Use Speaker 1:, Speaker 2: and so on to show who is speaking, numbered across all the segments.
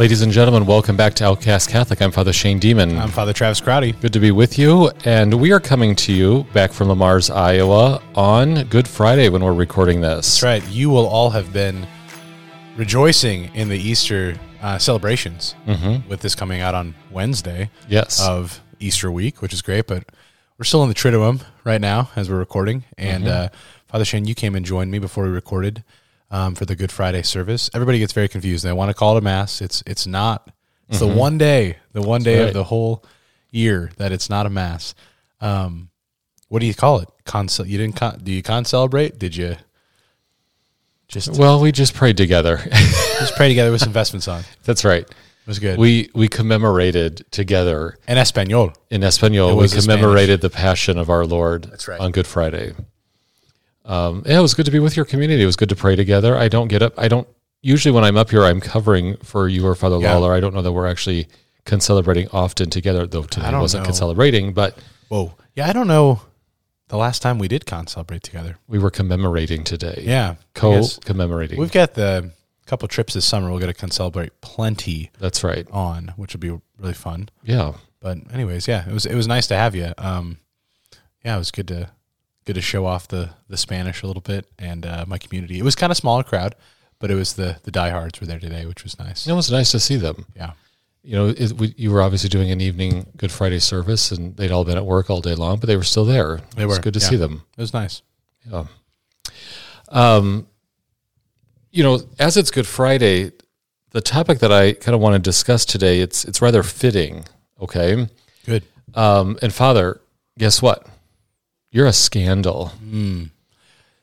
Speaker 1: Ladies and gentlemen, welcome back to Outcast Catholic. I'm Father Shane Deman.
Speaker 2: I'm Father Travis Crotty.
Speaker 1: Good to be with you. And we are coming to you back from Le Mars, Iowa on Good Friday when we're recording this.
Speaker 2: That's right. You will all have been rejoicing in the Easter uh, celebrations with this coming out on Wednesday
Speaker 1: Yes.
Speaker 2: of Easter week, which is great. But we're still in the Triduum right now as we're recording. And uh, Father Shane, you came and joined me before we recorded um, for the Good Friday service. Everybody gets very confused. They want to call it a mass. It's it's not. It's the one day, the one day
Speaker 1: right.
Speaker 2: of the whole year that it's not a mass. Um, what do you call it? Concel? You didn't? Con- do you con celebrate? Did you just
Speaker 1: well, we just prayed together.
Speaker 2: just pray together with some vestments on?
Speaker 1: That's right.
Speaker 2: It was good.
Speaker 1: We we commemorated together
Speaker 2: in Espanol.
Speaker 1: in Espanol. We commemorated the Passion of our Lord.
Speaker 2: That's right.
Speaker 1: On Good Friday. Um, yeah, it was good to be with your community. It was good to pray together. I don't get up. I don't usually when I'm up here, I'm covering for you or Father
Speaker 2: Yeah.
Speaker 1: Lawler. I don't know that we're actually concelebrating often together, though today wasn't
Speaker 2: know.
Speaker 1: concelebrating, but
Speaker 2: Whoa. Yeah, I don't know the last time we did con celebrate together.
Speaker 1: we were commemorating today.
Speaker 2: Yeah.
Speaker 1: Co commemorating.
Speaker 2: We've got the couple trips this summer. We're going to con celebrate plenty
Speaker 1: That's right.
Speaker 2: on, which would be really fun.
Speaker 1: Yeah.
Speaker 2: But anyways, yeah, it was it was nice to have you. Um, yeah, it was good to good to show off the the Spanish a little bit and uh, my community. It was kind of smaller crowd, but it was the the diehards were there today, which was nice.
Speaker 1: It was nice to see them.
Speaker 2: Yeah.
Speaker 1: You know, it, we, you were obviously doing an evening Good Friday service, and they'd all been at work all day long, but they were still there.
Speaker 2: They
Speaker 1: It was
Speaker 2: were,
Speaker 1: good to
Speaker 2: yeah.
Speaker 1: see them.
Speaker 2: It was nice.
Speaker 1: Yeah. Um, you know, as it's Good Friday, the topic that I kind of want to discuss today, it's it's rather fitting. Okay.
Speaker 2: Good.
Speaker 1: Um, and Father, guess what? You're a scandal.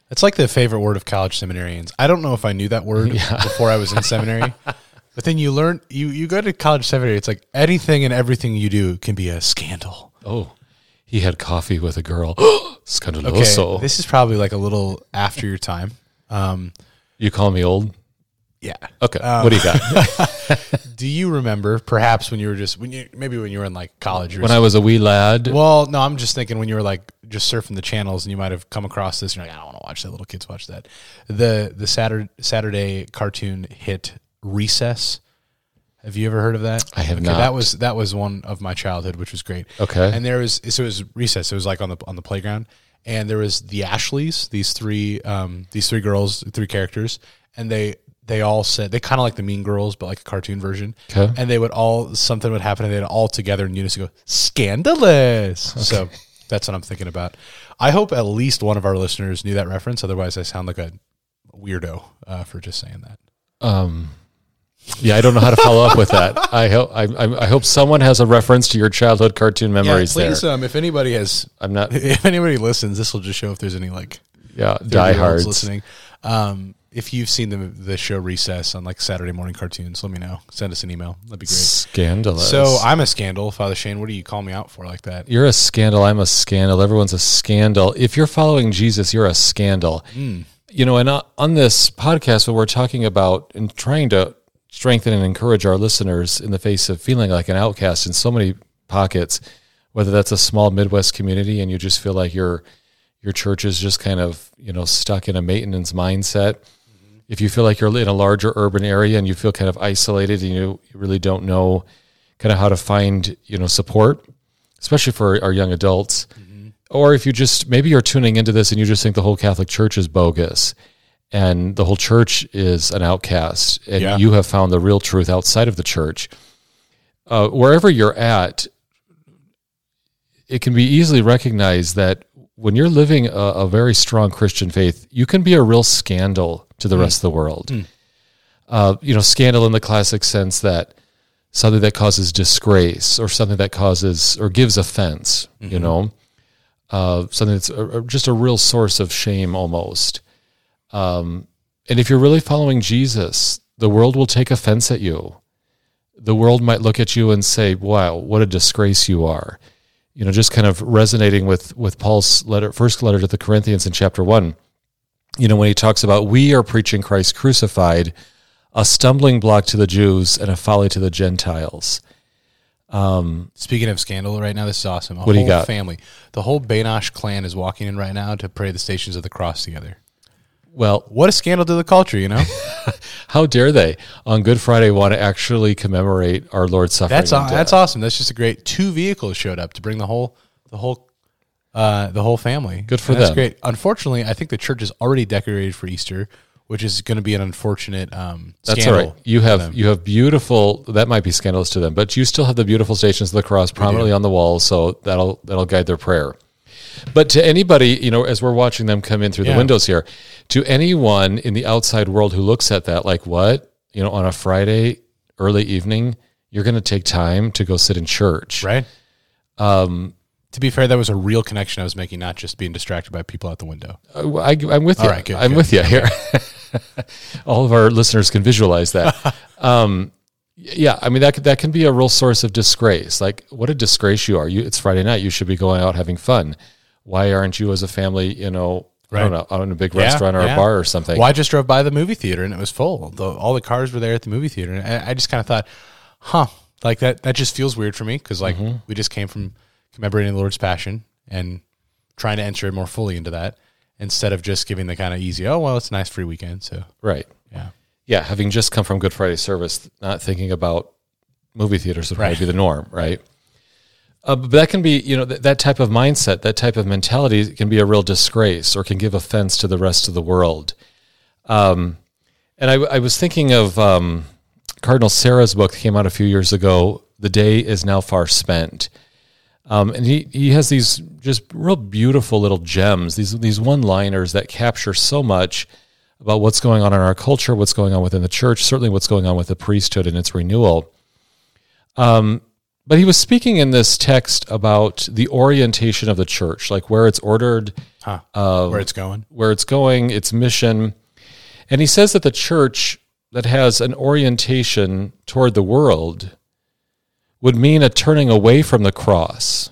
Speaker 2: It's like the favorite word of college seminarians. I don't know if I knew that word before I was in seminary, but then you learn you you go to college seminary. It's like anything and everything you do can be a scandal.
Speaker 1: Oh, he had coffee with a girl.
Speaker 2: Okay,
Speaker 1: Scandaloso.
Speaker 2: this is probably like a little after your time. Um,
Speaker 1: you call me old?
Speaker 2: yeah.
Speaker 1: Okay.
Speaker 2: Um,
Speaker 1: what do you got?
Speaker 2: Do you remember perhaps when you were just when you maybe when you were in like college? Were
Speaker 1: when I was a wee lad.
Speaker 2: well, no, I'm just thinking when you were like just surfing the channels and you might have come across this and you're like, I don't want to watch that. Little kids watch that. The the Saturday Saturday cartoon hit Recess. Have you ever heard of that?
Speaker 1: I have
Speaker 2: Okay,
Speaker 1: not.
Speaker 2: That was that was one of my childhood, which was great.
Speaker 1: Okay.
Speaker 2: And there was so it was Recess. It was like on the on the playground, and there was the Ashleys. These three um these three girls, three characters, and they they all said they kind of like the Mean Girls, but like a cartoon version.
Speaker 1: Okay.
Speaker 2: And they would all something would happen, and they'd all together in unison go scandalous. So that's what I'm thinking about. I hope at least one of our listeners knew that reference. Otherwise, I sound like a weirdo uh, for just saying that.
Speaker 1: Um, yeah, I don't know how to follow up with that. I hope I, I, I hope someone has a reference to your childhood cartoon memories
Speaker 2: please,
Speaker 1: there.
Speaker 2: um, if anybody has,
Speaker 1: I'm not.
Speaker 2: if anybody listens, this will just show if there's any like
Speaker 1: Yeah,
Speaker 2: 30-year-olds
Speaker 1: diehards.
Speaker 2: listening. Um, if you've seen the the show Recess on like Saturday morning cartoons, let me know. Send us an email. That'd be great.
Speaker 1: Scandalous.
Speaker 2: So I'm a scandal, Father Shane. What do you call me out for like that?
Speaker 1: you're a scandal. I'm a scandal. Everyone's a scandal. If you're following Jesus, you're a scandal.
Speaker 2: Hmm.
Speaker 1: You know, and uh, on this podcast, what we're talking about and trying to strengthen and encourage our listeners in the face of feeling like an outcast in so many pockets, whether that's a small Midwest community and you just feel like your your church is just kind of you know stuck in a maintenance mindset. If you feel like you're in a larger urban area and you feel kind of isolated and you, really don't know kind of how to find you know support, especially for our young adults, or if you just maybe you're tuning into this and you just think the whole Catholic Church is bogus and the whole church is an outcast and
Speaker 2: Yeah.
Speaker 1: you have found the real truth outside of the church. Uh, wherever you're at, it can be easily recognized that when you're living a, a very strong Christian faith, you can be a real scandal to the rest of the world. Uh, you know, scandal in the classic sense that something that causes disgrace or something that causes or gives offense, you know, uh, something that's a, a- just a real source of shame almost. Um, and if you're really following Jesus, the world will take offense at you. The world might look at you and say, wow, what a disgrace you are. You know, just kind of resonating with with Paul's letter, first letter to the Corinthians in chapter one. You know, when he talks about we are preaching Christ crucified, a stumbling block to the Jews and a folly to the Gentiles.
Speaker 2: Um, Speaking of scandal, right now this is awesome. A
Speaker 1: What do you got?
Speaker 2: family, the whole Bainosh clan is walking in right now to pray the Stations of the Cross together.
Speaker 1: Well,
Speaker 2: What a scandal to the culture, you know?
Speaker 1: how dare they on Good Friday want to actually commemorate our Lord's suffering?
Speaker 2: That's aw- that's awesome. That's just a great. Two vehicles showed up to bring the whole the whole uh, the whole family.
Speaker 1: Good for
Speaker 2: And that's
Speaker 1: them.
Speaker 2: great. Unfortunately, I think the church is already decorated for Easter, which is going to be an unfortunate um,
Speaker 1: That's all right. scandal. You
Speaker 2: for
Speaker 1: have you have beautiful. That might be scandalous to them, but you still have the beautiful stations of the cross prominently on the walls, so that'll that'll guide their prayer. But to anybody, you know, as we're watching them come in through
Speaker 2: Yeah.
Speaker 1: the windows here, to anyone in the outside world who looks at that, like, what, you know, on a Friday early evening, you're going to take time to go sit in church,
Speaker 2: right. Um, to be fair, that was a real connection I was making, not just being distracted by people out the window.
Speaker 1: Uh, I, am with you.
Speaker 2: All right, good,
Speaker 1: I'm
Speaker 2: good.
Speaker 1: with you here. All of our listeners can visualize that. um, yeah, I mean that that can be a real source of disgrace. Like, what a disgrace you are! You, it's Friday night. You should be going out having fun. Why aren't you, as a family, you know, I don't know, out in a big
Speaker 2: Yeah,
Speaker 1: restaurant or
Speaker 2: yeah.
Speaker 1: a bar or something?
Speaker 2: Well, I just drove by the movie theater and it was full. The, all the cars were there at the movie theater, and I, I just kind of thought, huh, like that. That just feels weird for me because like
Speaker 1: Mm-hmm.
Speaker 2: we just came from commemorating the Lord's Passion and trying to enter more fully into that instead of just giving the kind of easy, oh well, it's a nice free weekend. So
Speaker 1: Right.
Speaker 2: yeah,
Speaker 1: Yeah, having just come from Good Friday service, not thinking about movie theaters would
Speaker 2: Right.
Speaker 1: probably be the norm, right? Uh, but that can be, you know, th- that type of mindset, that type of mentality can be a real disgrace or can give offense to the rest of the world. Um, and I, I was thinking of um, Cardinal Sarah's book that came out a few years ago, The Day is Now Far Spent. Um, and he, he has these just real beautiful little gems, these, these one liners that capture so much about what's going on in our culture, what's going on within the church, certainly what's going on with the priesthood and its renewal. Um, but he was speaking in this text about the orientation of the church, like where it's ordered,
Speaker 2: huh?
Speaker 1: Um,
Speaker 2: Where it's going?
Speaker 1: where it's going, its mission. And he says that the church that has an orientation toward the world would mean a turning away from the cross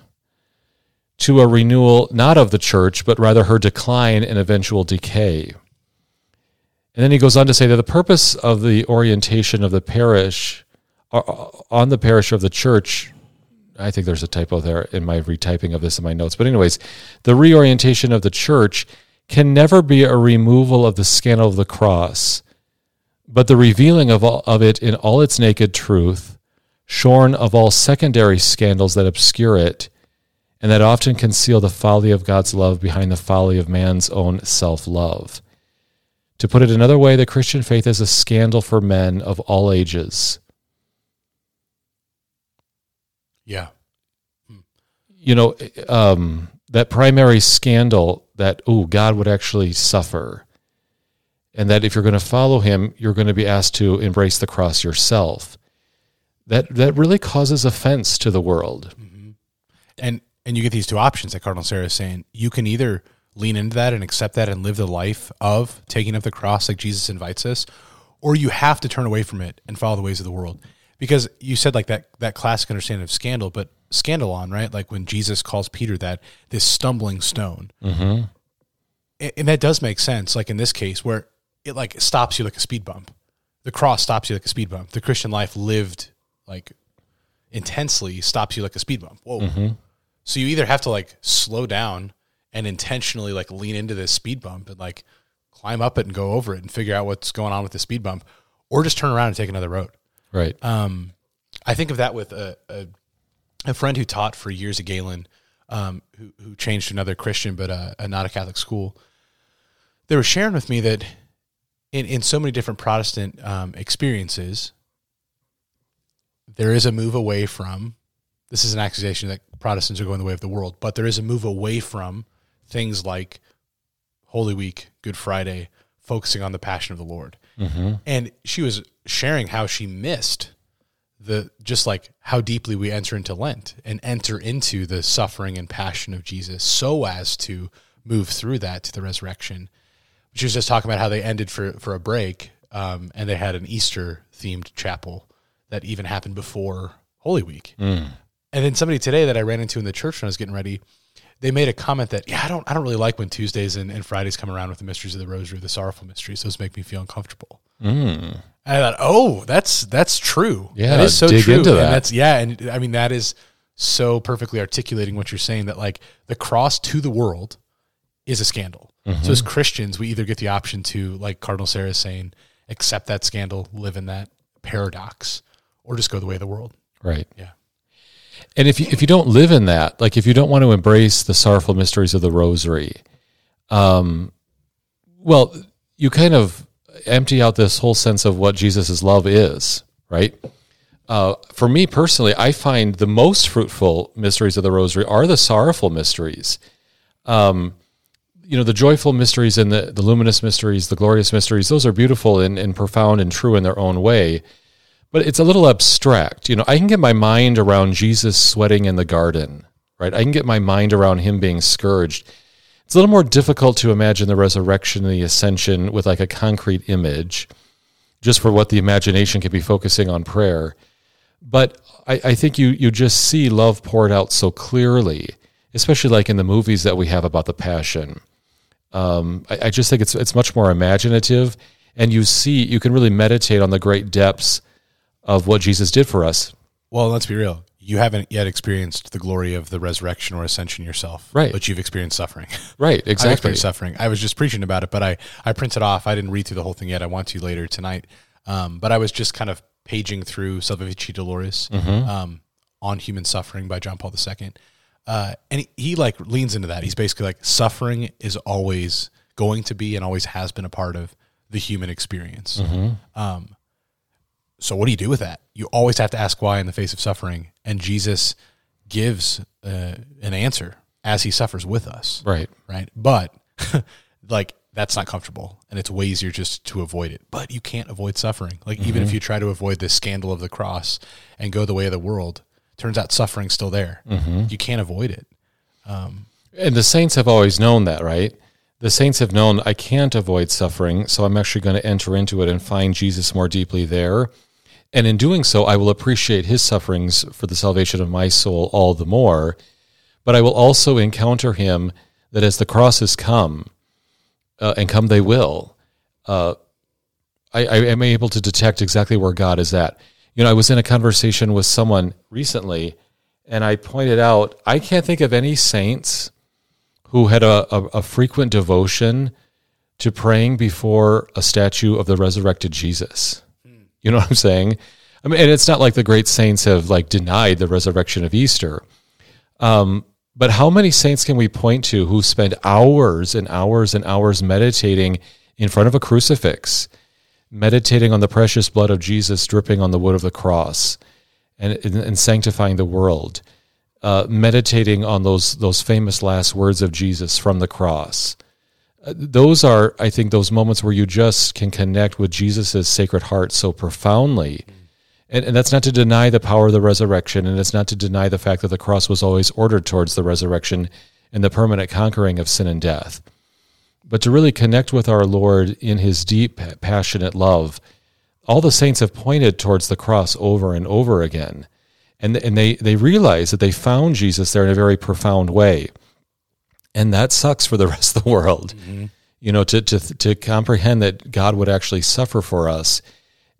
Speaker 1: to a renewal not of the church, but rather her decline and eventual decay. And then he goes on to say that the purpose of the orientation of the parish uh, on the parish of the church I think there's a typo there in my retyping of this in my notes. But, anyways, the reorientation of the church can never be a removal of the scandal of the cross, but the revealing of, all, of it in all its naked truth, shorn of all secondary scandals that obscure it, and that often conceal the folly of God's love behind the folly of man's own self love. To put it another way, the Christian faith is a scandal for men of all ages.
Speaker 2: Yeah,
Speaker 1: you know, um, that primary scandal that, oh, God would actually suffer. And that if you're going to follow him, you're going to be asked to embrace the cross yourself. That, that really causes offense to the world.
Speaker 2: and and you get these two options that Cardinal Sarah is saying. You can either lean into that and accept that and live the life of taking up the cross like Jesus invites us, or you have to turn away from it and follow the ways of the world. Because you said like that that classic understanding of scandal, but scandal on right? Like when Jesus calls Peter that this stumbling stone, mm-hmm. and, and that does make sense. Like in this case, where it like stops you like a speed bump, the cross stops you like a speed bump. The Christian life lived like intensely stops you like a speed bump. Whoa. So you either have to like slow down and intentionally like lean into this speed bump and like climb up it and go over it and figure out what's going on with the speed bump, or just turn around and take another road.
Speaker 1: Right.
Speaker 2: Um, I think of that with a, a, a friend who taught for years at Gehlen, um, who, who changed to another Christian, but uh, not a Catholic school. They were sharing with me that in, in so many different Protestant um, experiences, there is a move away from. This is an accusation that Protestants are going the way of the world, but there is a move away from things like Holy Week, Good Friday, focusing on the passion of the Lord. And she was sharing how she missed the just like how deeply we enter into Lent and enter into the suffering and passion of Jesus so as to move through that to the resurrection. She was just talking about how they ended for, for a break um, and they had an Easter themed chapel that even happened before Holy Week. And then somebody today that I ran into in the church when I was getting ready, they made a comment that, yeah, I don't I don't really like when Tuesdays and, and Fridays come around with the mysteries of the rosary, the sorrowful mysteries. Those make me feel uncomfortable. Hmm. And I thought, oh, that's that's true.
Speaker 1: Yeah,
Speaker 2: that is so
Speaker 1: dig
Speaker 2: true.
Speaker 1: into that.
Speaker 2: And that's yeah, and I mean that is so perfectly articulating what you're saying. That like the cross to the world is a scandal. So as mm-hmm. Christians, we either get the option to, like Cardinal Sarah is saying, accept that scandal, live in that paradox, or just go the way of the world.
Speaker 1: Right.
Speaker 2: Yeah.
Speaker 1: And if you if you don't live in that, like if you don't want to embrace the sorrowful mysteries of the rosary, um, well, you kind of empty out this whole sense of what Jesus' love is, right? Uh, for me personally, I find the most fruitful mysteries of the rosary are the sorrowful mysteries. Um, you know, the joyful mysteries and the, the luminous mysteries, the glorious mysteries, those are beautiful and, and profound and true in their own way but it's a little abstract. You know, I can get my mind around Jesus sweating in the garden, right? I can get my mind around him being scourged. It's a little more difficult to imagine the resurrection and the ascension with like a concrete image, just for what the imagination could be focusing on prayer. But I, I think you you just see love poured out so clearly, especially like in the movies that we have about the Passion. Um, I, I just think it's it's much more imaginative, and you see you can really meditate on the great depths of what Jesus did for us.
Speaker 2: Well, let's be real. You haven't yet experienced the glory of the resurrection or ascension yourself,
Speaker 1: Right.
Speaker 2: But you've experienced suffering.
Speaker 1: Right,
Speaker 2: I've
Speaker 1: exactly.
Speaker 2: experienced suffering. I was just preaching about it, but I I printed off. I didn't read through the whole thing yet. I want to later tonight. Um, but I was just kind of paging through Salvifici Doloris
Speaker 1: Mm-hmm.
Speaker 2: um, on human suffering by John Paul II. Uh, and he, he like leans into that. He's basically like suffering is always going to be and always has been a part of the human experience.
Speaker 1: Mm-hmm.
Speaker 2: Um, so what do you do with that? You always have to ask why in the face of suffering, and Jesus gives uh, an answer as he suffers with us
Speaker 1: Right.
Speaker 2: right? But like that's not comfortable, and it's way easier just to avoid it. But you can't avoid suffering. Like even if mm-hmm. you try to avoid the scandal of the cross and go the way of the world, turns out suffering's still there. Mm-hmm. You can't avoid it.
Speaker 1: Um, and the saints have always known that, right? The saints have known I can't avoid suffering, so I'm actually going to enter into it and find Jesus more deeply there. And in doing so, I will appreciate his sufferings for the salvation of my soul all the more. But I will also encounter him that as the crosses come, uh, and come they will, uh, I, I am able to detect exactly where God is at. You know, I was in a conversation with someone recently, and I pointed out I can't think of any saints who had a, a, a frequent devotion to praying before a statue of the resurrected Jesus. You know what I'm saying? I mean, and it's not like the great saints have like denied the resurrection of Easter. Um, but how many saints can we point to who spend hours and hours and hours meditating in front of a crucifix, meditating on the precious blood of Jesus dripping on the wood of the cross, and, and, and sanctifying the world, uh, meditating on those those famous last words of Jesus from the cross? Uh, those are, I think, those moments where you just can connect with Jesus' sacred heart so profoundly. And, and that's not to deny the power of the resurrection, and it's not to deny the fact that the cross was always ordered towards the resurrection and the permanent conquering of sin and death. But to really connect with our Lord in his deep, passionate love, all the saints have pointed towards the cross over and over again. And, and they, they realize that they found Jesus there in a very profound way. And that sucks for the rest of the world. You know, to, to, to comprehend that God would actually suffer for us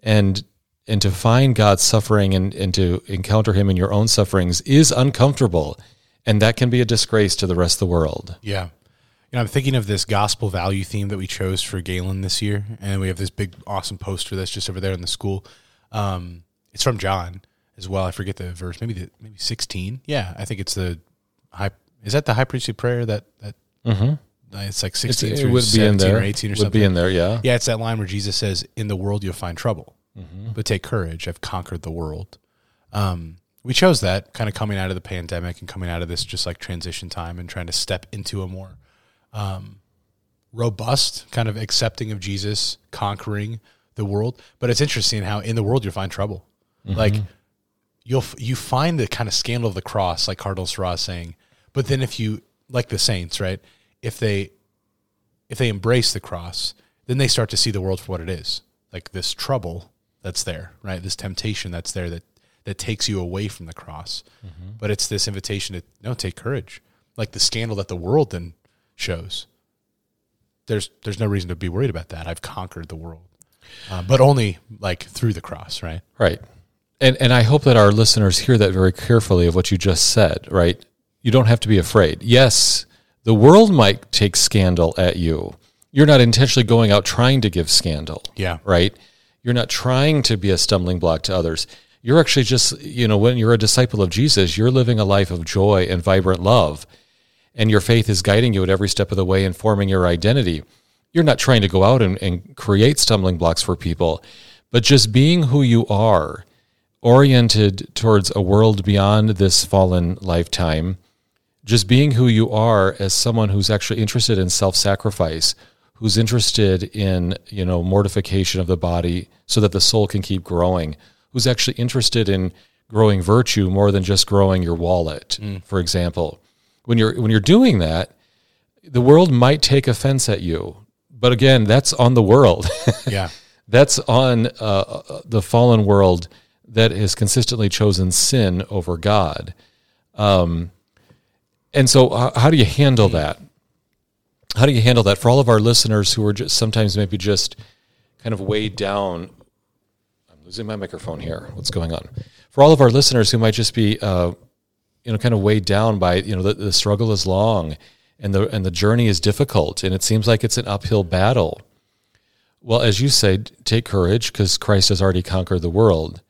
Speaker 1: and and to find God's suffering and, and to encounter him in your own sufferings is uncomfortable. And that can be a disgrace to the rest of the world.
Speaker 2: Yeah. You know, I'm thinking of this gospel value theme that we chose for Gehlen this year, and we have this big, awesome poster that's just over there in the school. Um, it's from John as well. I forget the verse, maybe the maybe 16. Yeah, I think it's the high. Is that the high priestly prayer that that? It's like
Speaker 1: It's,
Speaker 2: 16
Speaker 1: it would be in there.
Speaker 2: or 18 or
Speaker 1: would
Speaker 2: something.
Speaker 1: be in there, yeah.
Speaker 2: Yeah, it's that line where Jesus says, "In the world you'll find trouble, but take courage. I've conquered the world." Um, we chose that kind of coming out of the pandemic and coming out of this just like transition time and trying to step into a more um, robust kind of accepting of Jesus conquering the world. But it's interesting how in the world you'll find trouble. Like you'll you find the kind of scandal of the cross, like Cardinal Sarah saying. But then if you like the saints, right? If they if they embrace the cross, then they start to see the world for what it is. Like this trouble that's there, right? This temptation that's there that that takes you away from the cross. But it's this invitation to no take courage. Like the scandal that the world then shows. There's there's no reason to be worried about that. I've conquered the world. Uh, but only like through the cross, right?
Speaker 1: Right. And and I hope that our listeners hear that very carefully of what you just said, right? You don't have to be afraid. Yes, the world might take scandal at you. You're not intentionally going out trying to give scandal.
Speaker 2: Yeah.
Speaker 1: Right? You're not trying to be a stumbling block to others. You're actually just, you know, when you're a disciple of Jesus, you're living a life of joy and vibrant love. And your faith is guiding you at every step of the way and forming your identity. You're not trying to go out and, and create stumbling blocks for people, but just being who you are, oriented towards a world beyond this fallen lifetime, just being who you are as someone who's actually interested in self-sacrifice, who's interested in, you know, mortification of the body so that the soul can keep growing, who's actually interested in growing virtue more than just growing your wallet, for example. When you're when you're doing that, the world might take offense at you. But again, that's on the world.
Speaker 2: Yeah.
Speaker 1: that's on uh, uh, the fallen world that has consistently chosen sin over God. Um, and so, how do you handle that? How do you handle that for all of our listeners who are just sometimes maybe just kind of weighed down? I'm losing my microphone here. What's going on? For all of our listeners who might just be, uh, you know, kind of weighed down by, you know, the, the struggle is long and the and the journey is difficult and it seems like it's an uphill battle. Well, as you say, take courage because Christ has already conquered the world.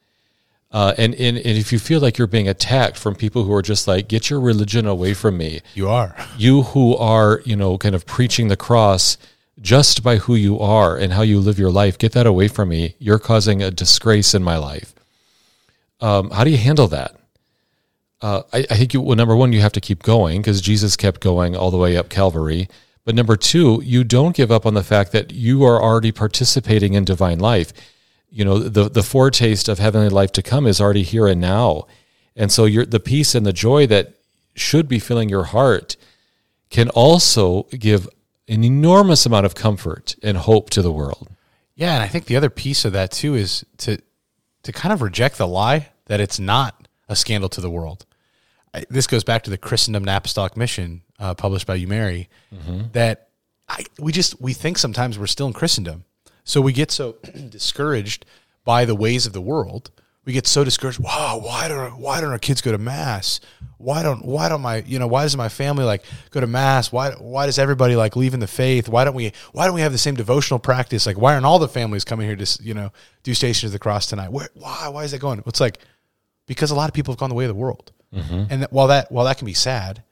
Speaker 1: Uh, and, and and if you feel like you're being attacked from people who are just like, get your religion away from me,
Speaker 2: You are.
Speaker 1: you who are, you know, kind of preaching the cross just by who you are and how you live your life, get that away from me. You're causing a disgrace in my life. Um, how do you handle that? Uh, I, I think you, well, number one, you have to keep going because Jesus kept going all the way up Calvary. But number two, you don't give up on the fact that you are already participating in divine life. You know, the, the foretaste of heavenly life to come is already here and now. And so you're, the peace and the joy that should be filling your heart can also give an enormous amount of comfort and hope to the world.
Speaker 2: Yeah, and I think the other piece of that too is to to kind of reject the lie that it's not a scandal to the world. I, this goes back to the Christendom and Apostolic Mission, uh, published by U-Mary. That I, we just we think sometimes we're still in Christendom, so we get so discouraged by the ways of the world. We get so discouraged. Wow, why don't why don't our kids go to mass? Why don't why don't my you know why doesn't my family like go to mass? Why why does everybody like leaving the faith? Why don't we why don't we have the same devotional practice? Like why aren't all the families coming here to you know do Station of the Cross tonight? Where why why is that going? It's like because a lot of people have gone the way of the world, mm-hmm. and that, while that while that can be sad,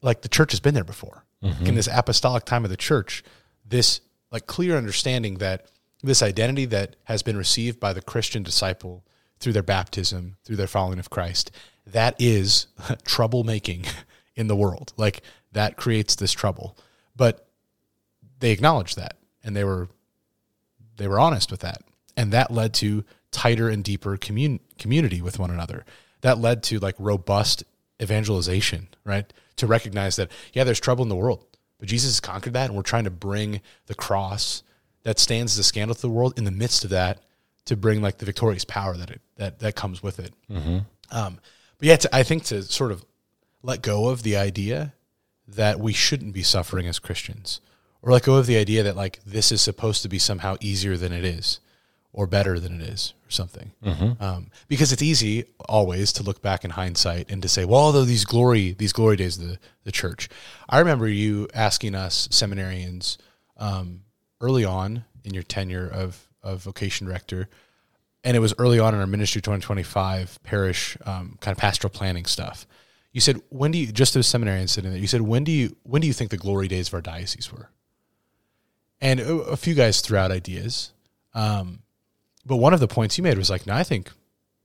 Speaker 2: like the church has been there before mm-hmm. in this apostolic time of the church this like clear understanding that this identity that has been received by the christian disciple through their baptism through their following of christ that is troublemaking in the world. Like that creates this trouble. But they acknowledged that and they were they were honest with that. And that led to tighter and deeper commun- community with one another. That led to like robust evangelization right? To recognize that yeah there's trouble in the world but jesus has conquered that and we're trying to bring the cross that stands as a scandal to the world in the midst of that to bring like the victorious power that it that that comes with it. Um, but yeah to, i think to sort of let go of the idea that we shouldn't be suffering as christians or let go of the idea that like this is supposed to be somehow easier than it is or better than it is or something. Um, because it's easy always to look back in hindsight and to say well although these glory these glory days of the, the church i remember you asking us seminarians um, early on in your tenure of, of vocation rector and it was early on in our ministry 2025 parish um, kind of pastoral planning stuff. You said when do you just seminarians sitting there you said when do you when do you think the glory days of our diocese were? And a, a few guys threw out ideas um, but one of the points you made was like no i think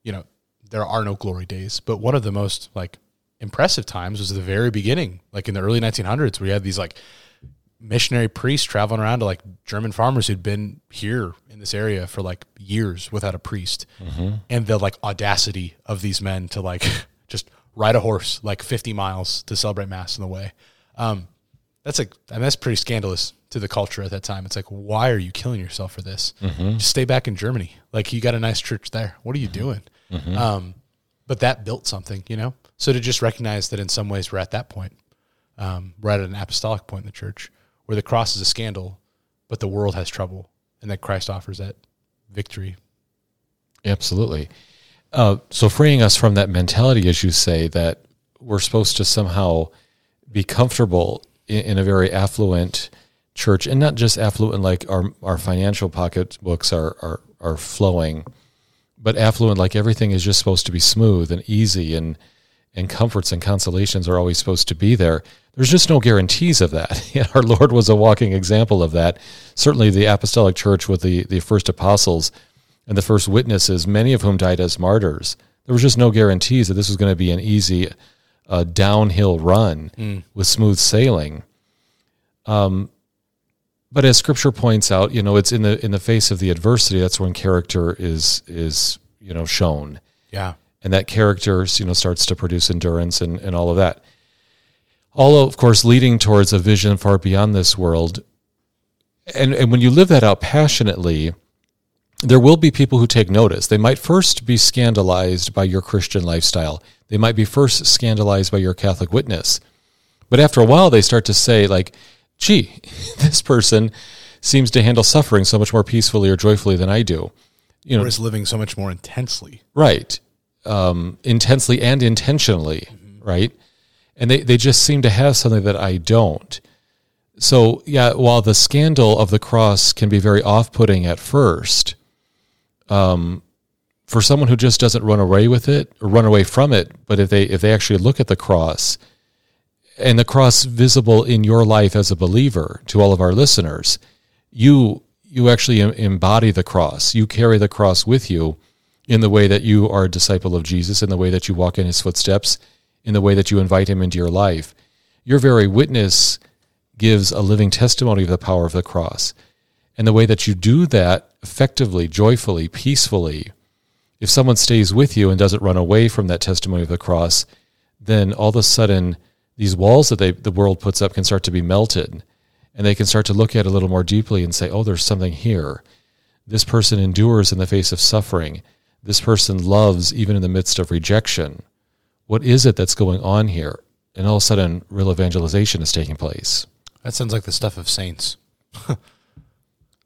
Speaker 2: you know there are no glory days but one of the most like impressive times was the very beginning like in the early 1900s where you had these like missionary priests traveling around to like german farmers who'd been here in this area for like years without a priest and the like audacity of these men to like just ride a horse like 50 miles to celebrate mass in the way um, that's like I mean, that's pretty scandalous to the culture at that time. It's like, why are you killing yourself for this? Just stay back in Germany. Like you got a nice church there. What are you doing? Um, but that built something, you know. So to just recognize that in some ways we're at that point, um, we're at an apostolic point in the church where the cross is a scandal, but the world has trouble, and that Christ offers that victory.
Speaker 1: Absolutely. Uh, so freeing us from that mentality, as you say, that we're supposed to somehow be comfortable in, in a very affluent church, and not just affluent like our our financial pocketbooks are are are flowing, but affluent like everything is just supposed to be smooth and easy and and comforts and consolations are always supposed to be there. There's just no guarantees of that. Our Lord was a walking example of that. Certainly, the apostolic church with the, the first apostles and the first witnesses, many of whom died as martyrs, there was just no guarantees that this was going to be an easy uh, downhill run mm. with smooth sailing. Um, but as Scripture points out, you know, it's in the in the face of the adversity that's when character is is you know shown.
Speaker 2: Yeah
Speaker 1: and that character you know starts to produce endurance and, and all of that all of course leading towards a vision far beyond this world and and when you live that out passionately there will be people who take notice. They might first be scandalized by your christian lifestyle. They might be first scandalized by your catholic witness. But after a while they start to say like gee this person seems to handle suffering so much more peacefully or joyfully than i do.
Speaker 2: You know or is living so much more intensely.
Speaker 1: Right. Um, intensely and intentionally, mm-hmm. right? And they, they just seem to have something that I don't. So, yeah, while the scandal of the cross can be very off putting at first, um, for someone who just doesn't run away with it or run away from it, but if they if they actually look at the cross and the cross visible in your life as a believer to all of our listeners, you you actually embody the cross. You carry the cross with you in the way that you are a disciple of Jesus, in the way that you walk in his footsteps, in the way that you invite him into your life. Your very witness gives a living testimony of the power of the cross. And the way that you do that effectively, joyfully, peacefully, if someone stays with you and doesn't run away from that testimony of the cross, then all of a sudden these walls that they, the world puts up can start to be melted. And they can start to look at it a little more deeply and say, oh, there's something here. This person endures in the face of suffering this person loves even in the midst of rejection. What is it that's going on here? And all of a sudden, real evangelization is taking place.
Speaker 2: That sounds like the stuff of saints.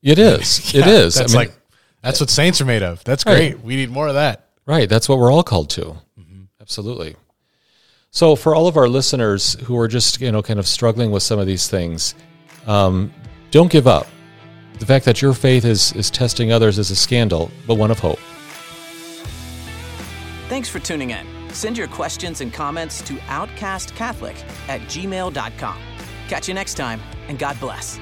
Speaker 1: it is. yeah, it is.
Speaker 2: That's I mean, like that's what saints are made of. That's great. Right. We need more of that.
Speaker 1: Right. That's what we're all called to. Mm-hmm. Absolutely. So, for all of our listeners who are just you know kind of struggling with some of these things, um, don't give up. The fact that your faith is is testing others is a scandal, but one of hope.
Speaker 3: Thanks for tuning in. Send your questions and comments to outcastcatholic at gmail.com. Catch you next time, and God bless.